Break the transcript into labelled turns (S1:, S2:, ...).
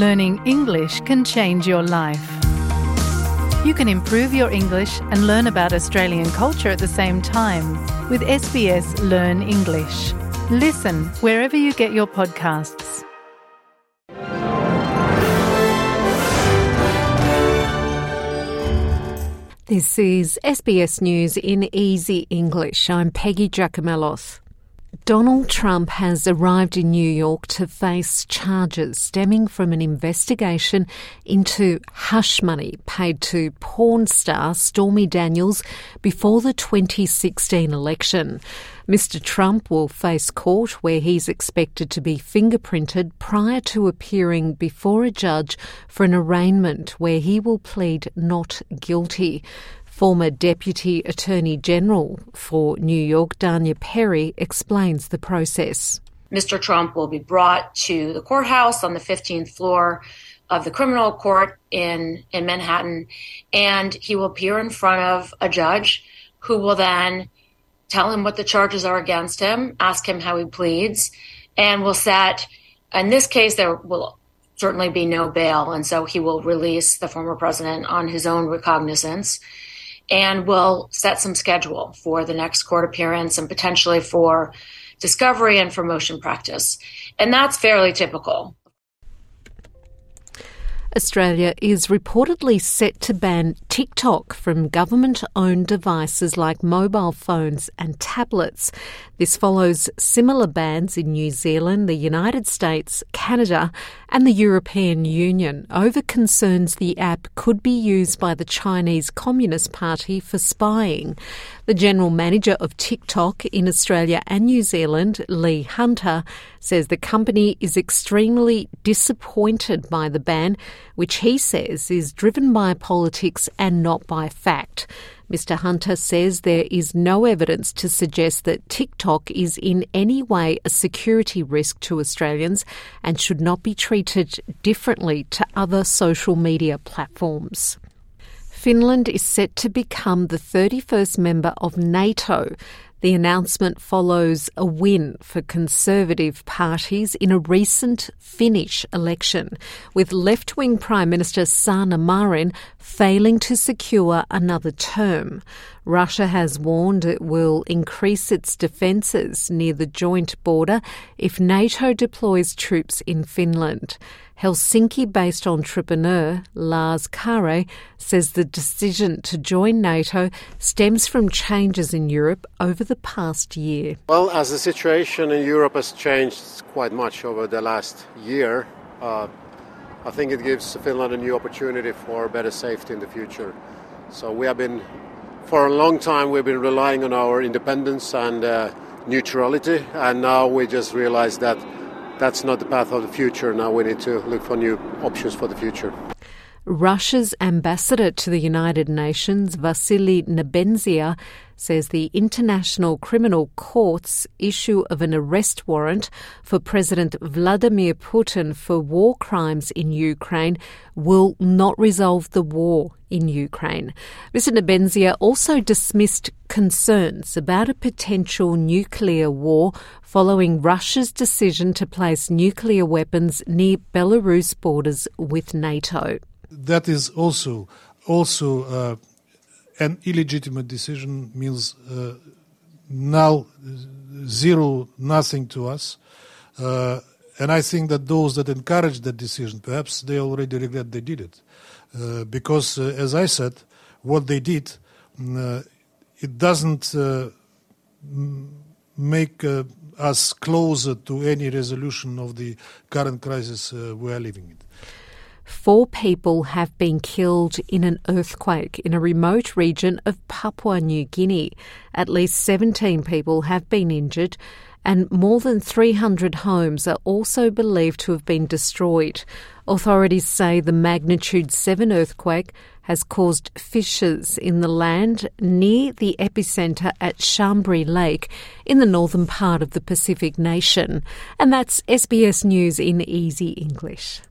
S1: Learning English can change your life. You can improve your English and learn about Australian culture at the same time with SBS Learn English. Listen wherever you get your podcasts.
S2: This is SBS News in Easy English. I'm Peggy Giakoumelos. Donald Trump has arrived in New York to face charges stemming from an investigation into hush money paid to porn star Stormy Daniels before the 2016 election. Mr. Trump will face court where he's expected to be fingerprinted prior to appearing before a judge for an arraignment where he will plead not guilty. Former Deputy Attorney General for New York, Danya Perry, explains the process.
S3: Mr. Trump will be brought to the courthouse on the 15th floor of the criminal court in, in Manhattan, and he will appear in front of a judge who will then tell him what the charges are against him, ask him how he pleads, and will set, in this case, there will certainly be no bail, and so he will release the former president on his own recognizance and will set some schedule for the next court appearance and potentially for discovery and for motion practice. And that's fairly typical.
S2: Australia is reportedly set to ban TikTok from government owned devices like mobile phones and tablets. This follows similar bans in New Zealand, the United States, Canada, and the European Union over concerns the app could be used by the Chinese Communist Party for spying. The general manager of TikTok in Australia and New Zealand, Lee Hunter, says the company is extremely disappointed by the ban, which he says is driven by politics and not by fact. Mr. Hunter says there is no evidence to suggest that TikTok is in any way a security risk to Australians and should not be treated differently to other social media platforms. Finland is set to become the 31st member of NATO. The announcement follows a win for Conservative parties in a recent Finnish election, with left wing Prime Minister Sanna Marin failing to secure another term. Russia has warned it will increase its defences near the joint border if NATO deploys troops in Finland. Helsinki based entrepreneur Lars Kare says the decision to join NATO stems from changes in Europe over the past year.
S4: Well, as the situation in Europe has changed quite much over the last year, uh, I think it gives Finland a new opportunity for better safety in the future. So we have been, for a long time, we've been relying on our independence and uh, neutrality, and now we just realize that that's not the path of the future. Now we need to look for new options for the future.
S2: Russia's ambassador to the United Nations, Vasily Nebenzia, says the International Criminal Court's issue of an arrest warrant for President Vladimir Putin for war crimes in Ukraine will not resolve the war in Ukraine. Mr. Nebenzia also dismissed concerns about a potential nuclear war following Russia's decision to place nuclear weapons near Belarus borders with NATO.
S5: That is also also uh, an illegitimate decision means uh, null, zero, nothing to us. Uh, and I think that those that encouraged that decision, perhaps they already regret they did it. Uh, because, uh, as I said, what they did, uh, it doesn't uh, make us closer to any resolution of the current crisis we are living in.
S2: Four people have been killed in an earthquake in a remote region of Papua New Guinea. At least 17 people have been injured, and more than 300 homes are also believed to have been destroyed. Authorities say the magnitude 7 earthquake has caused fissures in the land near the epicentre at Chambri Lake in the northern part of the Pacific nation. And that's SBS News in easy English.